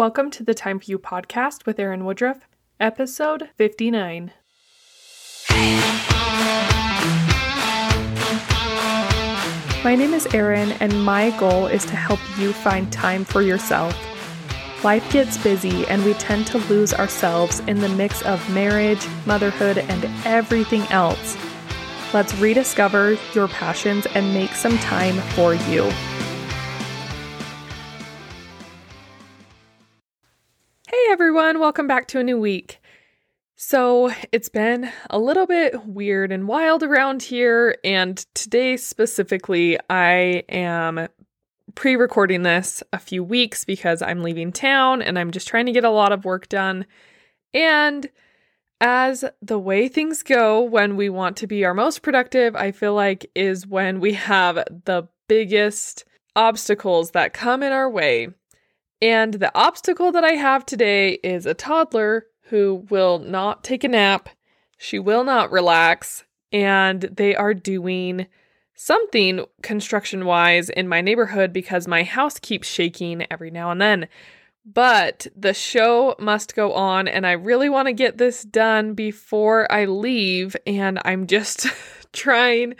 Welcome to the Time for You podcast with Erin Woodruff, episode 59. My name is Erin, and my goal is to help you find time for yourself. Life gets busy, and we tend to lose ourselves in the mix of marriage, motherhood, and everything else. Let's rediscover your passions and make some time for you. Everyone, welcome back to a new week. So, it's been a little bit weird and wild around here, and today specifically, I am pre recording this a few weeks because I'm leaving town and I'm just trying to get a lot of work done. And as the way things go when we want to be our most productive, I feel like is when we have the biggest obstacles that come in our way. And the obstacle that I have today is a toddler who will not take a nap, she will not relax, and they are doing something construction wise in my neighborhood because my house keeps shaking every now and then. But the show must go on, and I really want to get this done before I leave, and I'm just trying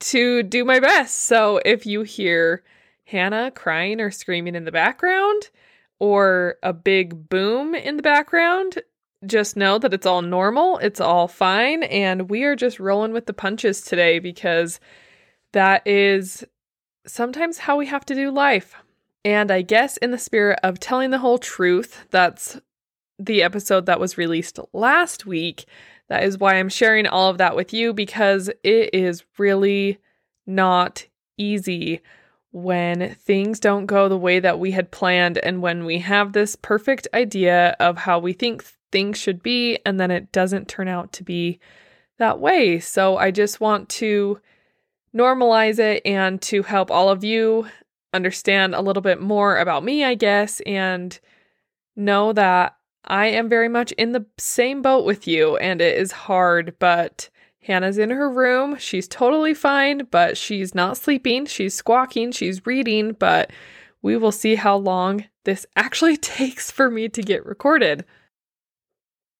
to do my best. So if you hear Hannah crying or screaming in the background, or a big boom in the background, just know that it's all normal, it's all fine, and we are just rolling with the punches today because that is sometimes how we have to do life. And I guess in the spirit of telling the whole truth, that's the episode that was released last week. That is why I'm sharing all of that with you because it is really not easy when things don't go the way that we had planned and when we have this perfect idea of how we think things should be, and then it doesn't turn out to be that way. So I just want to normalize it and to help all of you understand a little bit more about me, I guess, and know that I am very much in the same boat with you and it is hard, but Hannah's in her room. She's totally fine, but she's not sleeping. She's squawking, she's reading, but we will see how long this actually takes for me to get recorded.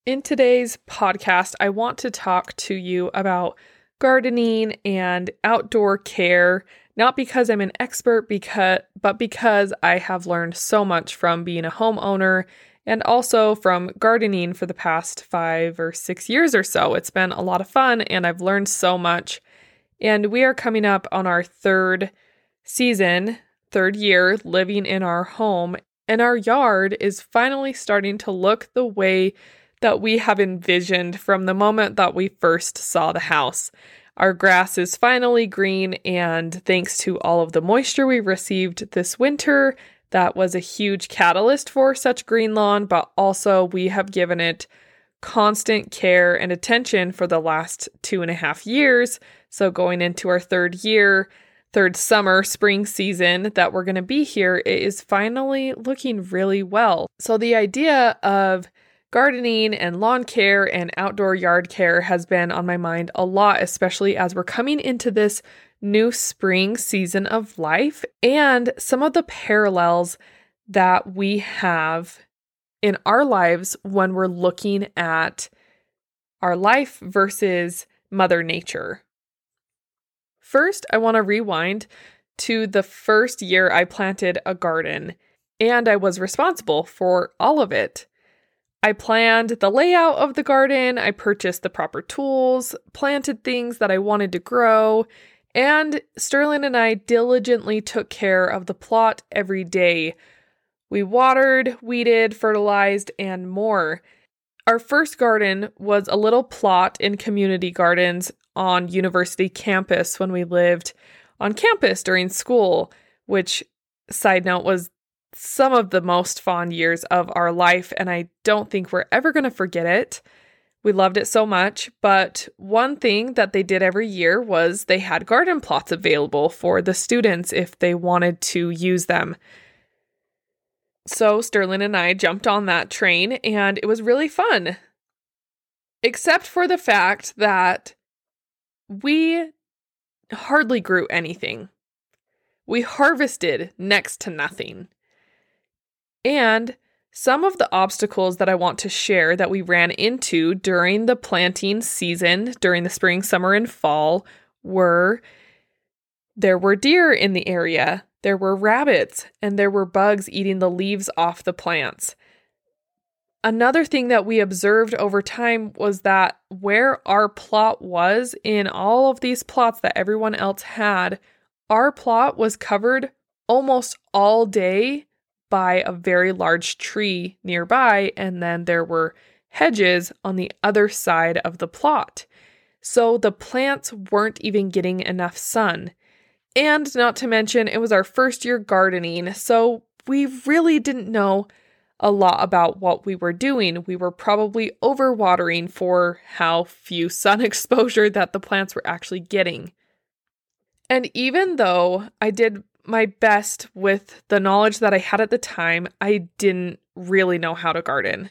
In today's podcast, I want to talk to you about gardening and outdoor care, not because I'm an expert because but because I have learned so much from being a homeowner and also from gardening for the past 5 or 6 years or so. It's been a lot of fun and I've learned so much. And we are coming up on our third season, third year living in our home, and our yard is finally starting to look the way that we have envisioned from the moment that we first saw the house. Our grass is finally green, and thanks to all of the moisture we received this winter, that was a huge catalyst for such green lawn, but also we have given it constant care and attention for the last two and a half years. So, going into our third year, third summer, spring season that we're going to be here, it is finally looking really well. So, the idea of Gardening and lawn care and outdoor yard care has been on my mind a lot, especially as we're coming into this new spring season of life and some of the parallels that we have in our lives when we're looking at our life versus Mother Nature. First, I want to rewind to the first year I planted a garden, and I was responsible for all of it. I planned the layout of the garden, I purchased the proper tools, planted things that I wanted to grow, and Sterling and I diligently took care of the plot every day. We watered, weeded, fertilized, and more. Our first garden was a little plot in community gardens on university campus when we lived on campus during school, which, side note, was some of the most fond years of our life, and I don't think we're ever going to forget it. We loved it so much, but one thing that they did every year was they had garden plots available for the students if they wanted to use them. So Sterling and I jumped on that train, and it was really fun. Except for the fact that we hardly grew anything. We harvested next to nothing. And Some of the obstacles that I want to share that we ran into during the planting season, during the spring, summer, and fall, were there were deer in the area, there were rabbits, and there were bugs eating the leaves off the plants. Another thing that we observed over time was that where our plot was in all of these plots that everyone else had, our plot was covered almost all day by a very large tree nearby, and then there were hedges on the other side of the plot. So the plants weren't even getting enough sun. And not to mention, it was our first year gardening, so we really didn't know a lot about what we were doing. We were probably overwatering for how few sun exposure that the plants were actually getting. And even though I did my best with the knowledge that I had at the time, I didn't really know how to garden.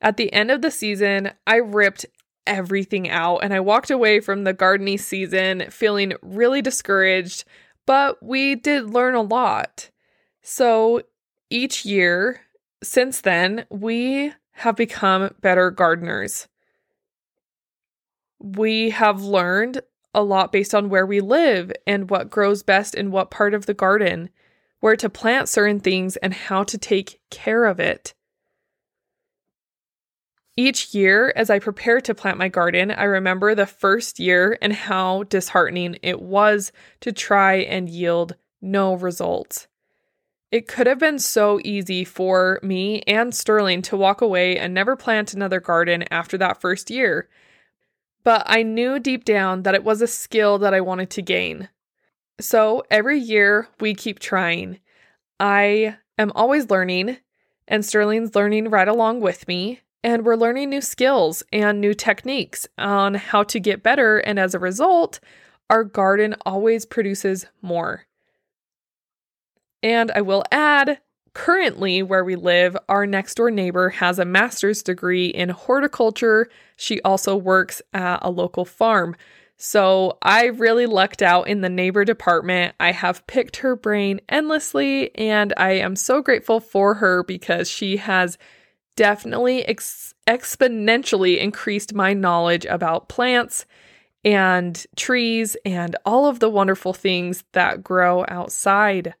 At the end of the season, I ripped everything out and I walked away from the gardening season feeling really discouraged, but we did learn a lot. So each year since then, we have become better gardeners. We have learned a lot based on where we live and what grows best in what part of the garden, where to plant certain things, and how to take care of it. Each year, as I prepare to plant my garden, I remember the first year and how disheartening it was to try and yield no results. It could have been so easy for me and Sterling to walk away and never plant another garden after that first year but I knew deep down that it was a skill that I wanted to gain. So every year we keep trying. I am always learning, and Sterling's learning right along with me. And we're learning new skills and new techniques on how to get better. And as a result, our garden always produces more. And I will add Currently, where we live, our next door neighbor has a master's degree in horticulture. She also works at a local farm. So I really lucked out in the neighbor department. I have picked her brain endlessly, and I am so grateful for her because she has definitely ex- exponentially increased my knowledge about plants and trees and all of the wonderful things that grow outside.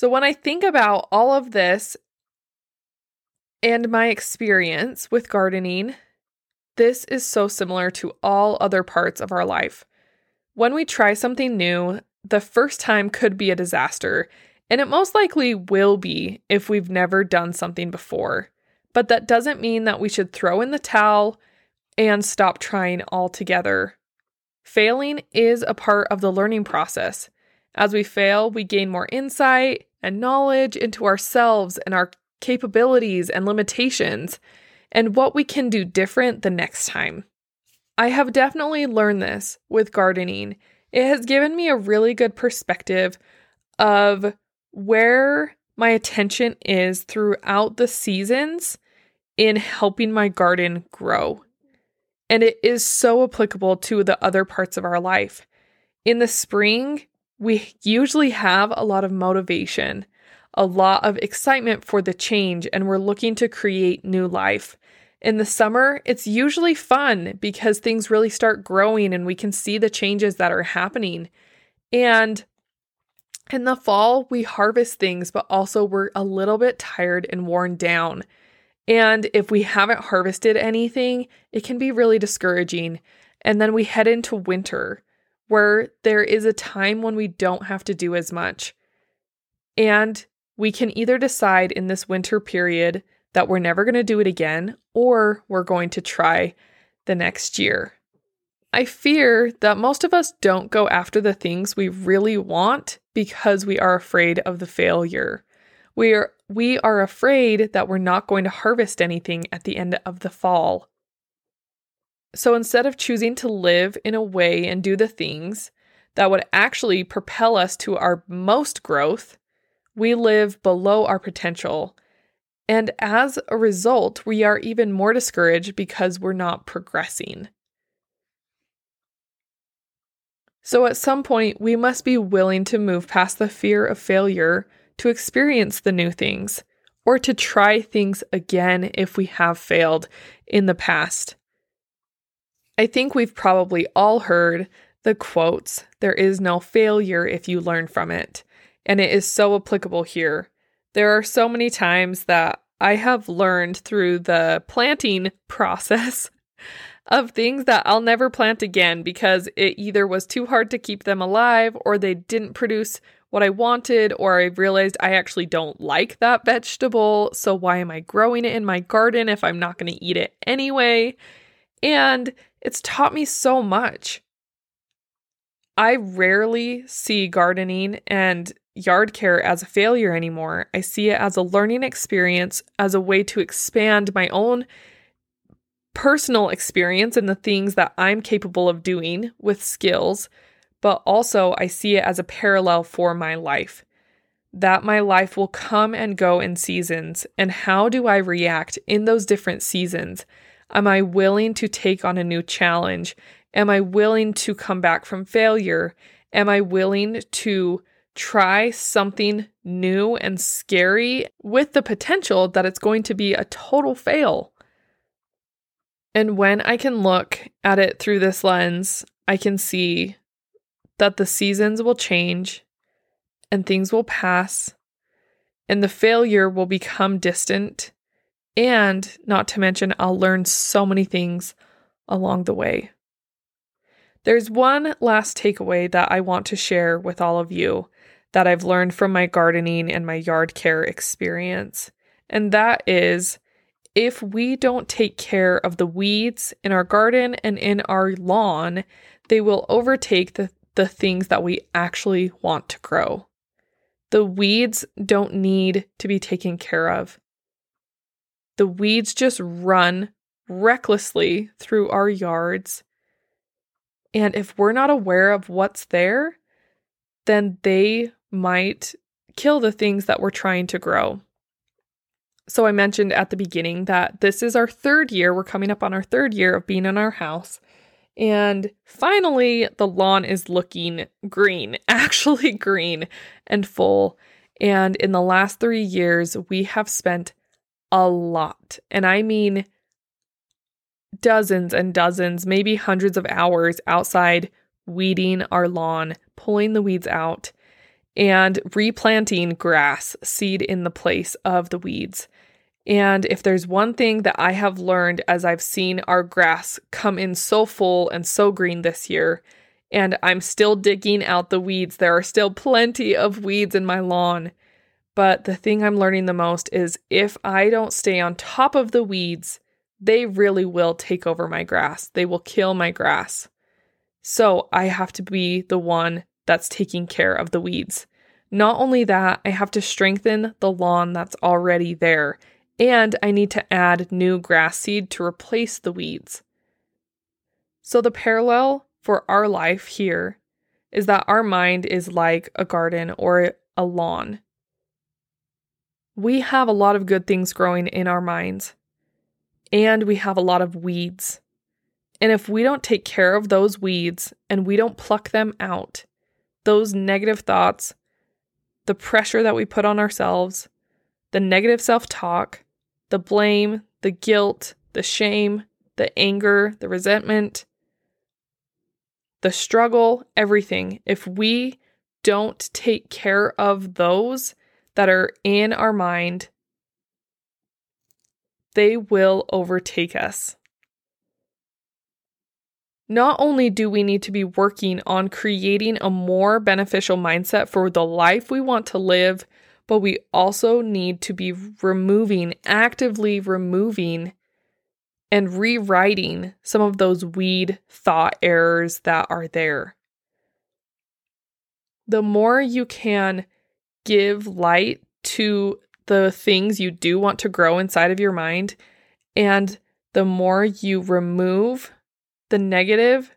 So when I think about all of this and my experience with gardening, this is so similar to all other parts of our life. When we try something new, the first time could be a disaster, and it most likely will be if we've never done something before. But that doesn't mean that we should throw in the towel and stop trying altogether. Failing is a part of the learning process. As we fail, we gain more insight and knowledge into ourselves and our capabilities and limitations, and what we can do different the next time. I have definitely learned this with gardening. It has given me a really good perspective of where my attention is throughout the seasons in helping my garden grow. And it is so applicable to the other parts of our life. In the spring, we usually have a lot of motivation, a lot of excitement for the change, and we're looking to create new life. In the summer, it's usually fun because things really start growing and we can see the changes that are happening. And in the fall, we harvest things, but also we're a little bit tired and worn down. And if we haven't harvested anything, it can be really discouraging. And then we head into winter where there is a time when we don't have to do as much. And we can either decide in this winter period that we're never going to do it again, or we're going to try the next year. I fear that most of us don't go after the things we really want because we are afraid of the failure. We are we are afraid that we're not going to harvest anything at the end of the fall. So instead of choosing to live in a way and do the things that would actually propel us to our most growth, we live below our potential. And as a result, we are even more discouraged because we're not progressing. So at some point, we must be willing to move past the fear of failure to experience the new things, or to try things again if we have failed in the past. I think we've probably all heard the quotes, there is no failure if you learn from it. And it is so applicable here. There are so many times that I have learned through the planting process of things that I'll never plant again because it either was too hard to keep them alive or they didn't produce what I wanted, or I realized I actually don't like that vegetable. So, why am I growing it in my garden if I'm not going to eat it anyway? And it's taught me so much. I rarely see gardening and yard care as a failure anymore. I see it as a learning experience, as a way to expand my own personal experience and the things that I'm capable of doing with skills, but also I see it as a parallel for my life. That my life will come and go in seasons, and how do I react in those different seasons? Am I willing to take on a new challenge? Am I willing to come back from failure? Am I willing to try something new and scary with the potential that it's going to be a total fail? And when I can look at it through this lens, I can see that the seasons will change and things will pass and the failure will become distant. And not to mention, I'll learn so many things along the way. There's one last takeaway that I want to share with all of you that I've learned from my gardening and my yard care experience. And that is if we don't take care of the weeds in our garden and in our lawn, they will overtake the, the things that we actually want to grow. The weeds don't need to be taken care of. The weeds just run recklessly through our yards. And if we're not aware of what's there, then they might kill the things that we're trying to grow. So, I mentioned at the beginning that this is our third year. We're coming up on our third year of being in our house. And finally, the lawn is looking green, actually green and full. And in the last three years, we have spent a lot. And I mean dozens and dozens, maybe hundreds of hours outside weeding our lawn, pulling the weeds out, and replanting grass seed in the place of the weeds. And if there's one thing that I have learned as I've seen our grass come in so full and so green this year, and I'm still digging out the weeds, there are still plenty of weeds in my lawn. But the thing I'm learning the most is if I don't stay on top of the weeds, they really will take over my grass. They will kill my grass. So I have to be the one that's taking care of the weeds. Not only that, I have to strengthen the lawn that's already there and I need to add new grass seed to replace the weeds. So, the parallel for our life here is that our mind is like a garden or a lawn. We have a lot of good things growing in our minds, and we have a lot of weeds. And if we don't take care of those weeds and we don't pluck them out, those negative thoughts, the pressure that we put on ourselves, the negative self talk, the blame, the guilt, the shame, the anger, the resentment, the struggle, everything. If we don't take care of those that are in our mind, they will overtake us. Not only do we need to be working on creating a more beneficial mindset for the life we want to live, but we also need to be removing, actively removing, and rewriting some of those weed thought errors that are there. The more you can give light to the things you do want to grow inside of your mind, and the more you remove the negative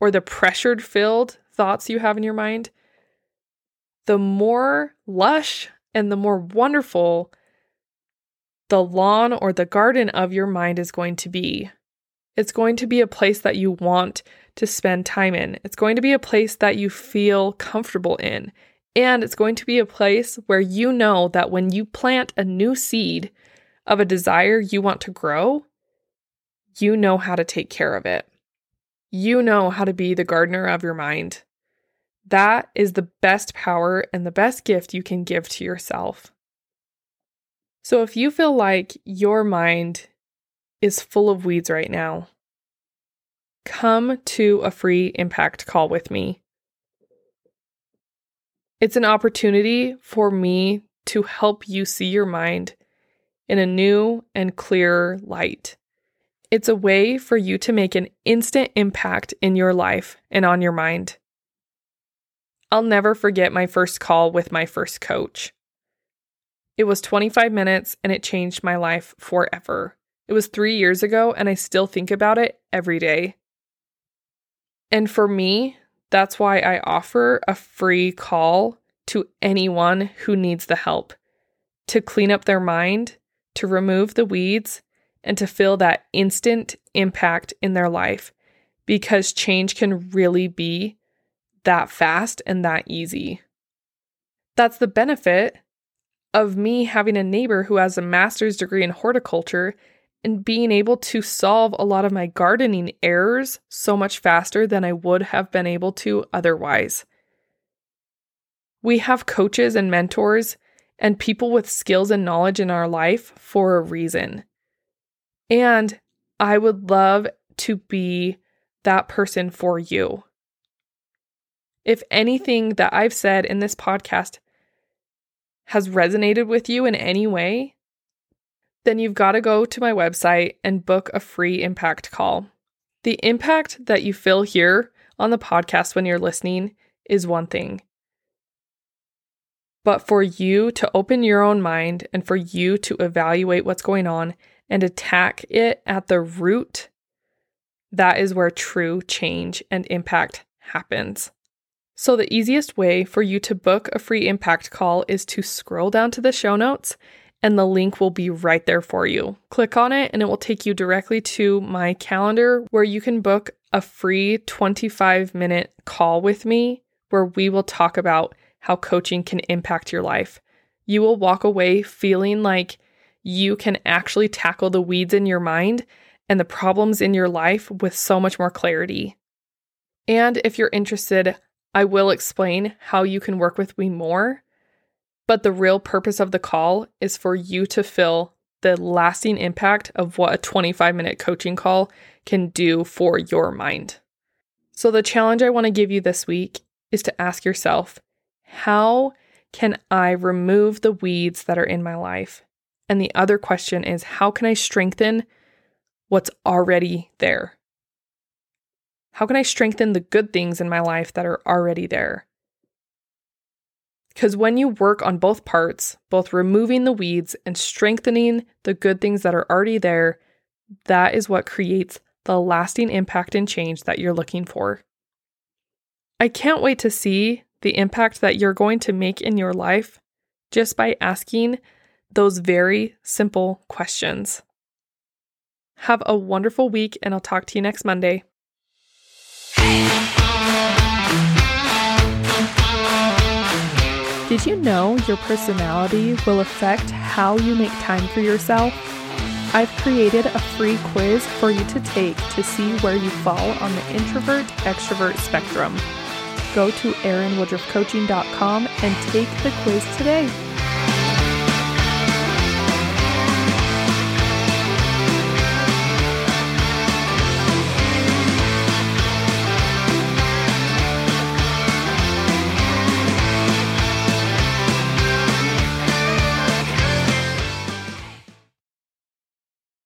or the pressured filled thoughts you have in your mind, the more lush and the more wonderful the lawn or the garden of your mind is going to be. It's going to be a place that you want to spend time in. It's going to be a place that you feel comfortable in. And it's going to be a place where you know that when you plant a new seed of a desire you want to grow, you know how to take care of it. You know how to be the gardener of your mind. That is the best power and the best gift you can give to yourself. So if you feel like your mind is full of weeds right now, come to a free impact call with me. It's an opportunity for me to help you see your mind in a new and clearer light. It's a way for you to make an instant impact in your life and on your mind. I'll never forget my first call with my first coach. It was 25 minutes and it changed my life forever. It was three years ago and I still think about it every day. And for me, that's why I offer a free call to anyone who needs the help to clean up their mind, to remove the weeds, and to feel that instant impact in their life because change can really be that fast and that easy. That's the benefit of me having a neighbor who has a master's degree in horticulture and being able to solve a lot of my gardening errors so much faster than I would have been able to otherwise. We have coaches and mentors and people with skills and knowledge in our life for a reason. And I would love to be that person for you. If anything that I've said in this podcast has resonated with you in any way, then you've got to go to my website and book a free impact call. The impact that you feel here on the podcast when you're listening is one thing. But for you to open your own mind and for you to evaluate what's going on and attack it at the root, that is where true change and impact happens. So, the easiest way for you to book a free impact call is to scroll down to the show notes and the link will be right there for you. Click on it and it will take you directly to my calendar where you can book a free 25 minute call with me where we will talk about how coaching can impact your life. You will walk away feeling like you can actually tackle the weeds in your mind and the problems in your life with so much more clarity. And if you're interested, I will explain how you can work with me more. But the real purpose of the call is for you to feel the lasting impact of what a 25 minute coaching call can do for your mind. So, the challenge I want to give you this week is to ask yourself how can I remove the weeds that are in my life? And the other question is how can I strengthen what's already there? How can I strengthen the good things in my life that are already there? Because when you work on both parts, both removing the weeds and strengthening the good things that are already there, that is what creates the lasting impact and change that you're looking for. I can't wait to see the impact that you're going to make in your life just by asking those very simple questions. Have a wonderful week, and I'll talk to you next Monday. Did you know your personality will affect how you make time for yourself? I've created a free quiz for you to take to see where you fall on the introvert extrovert spectrum. Go to erinwoodruffcoaching.com and take the quiz today.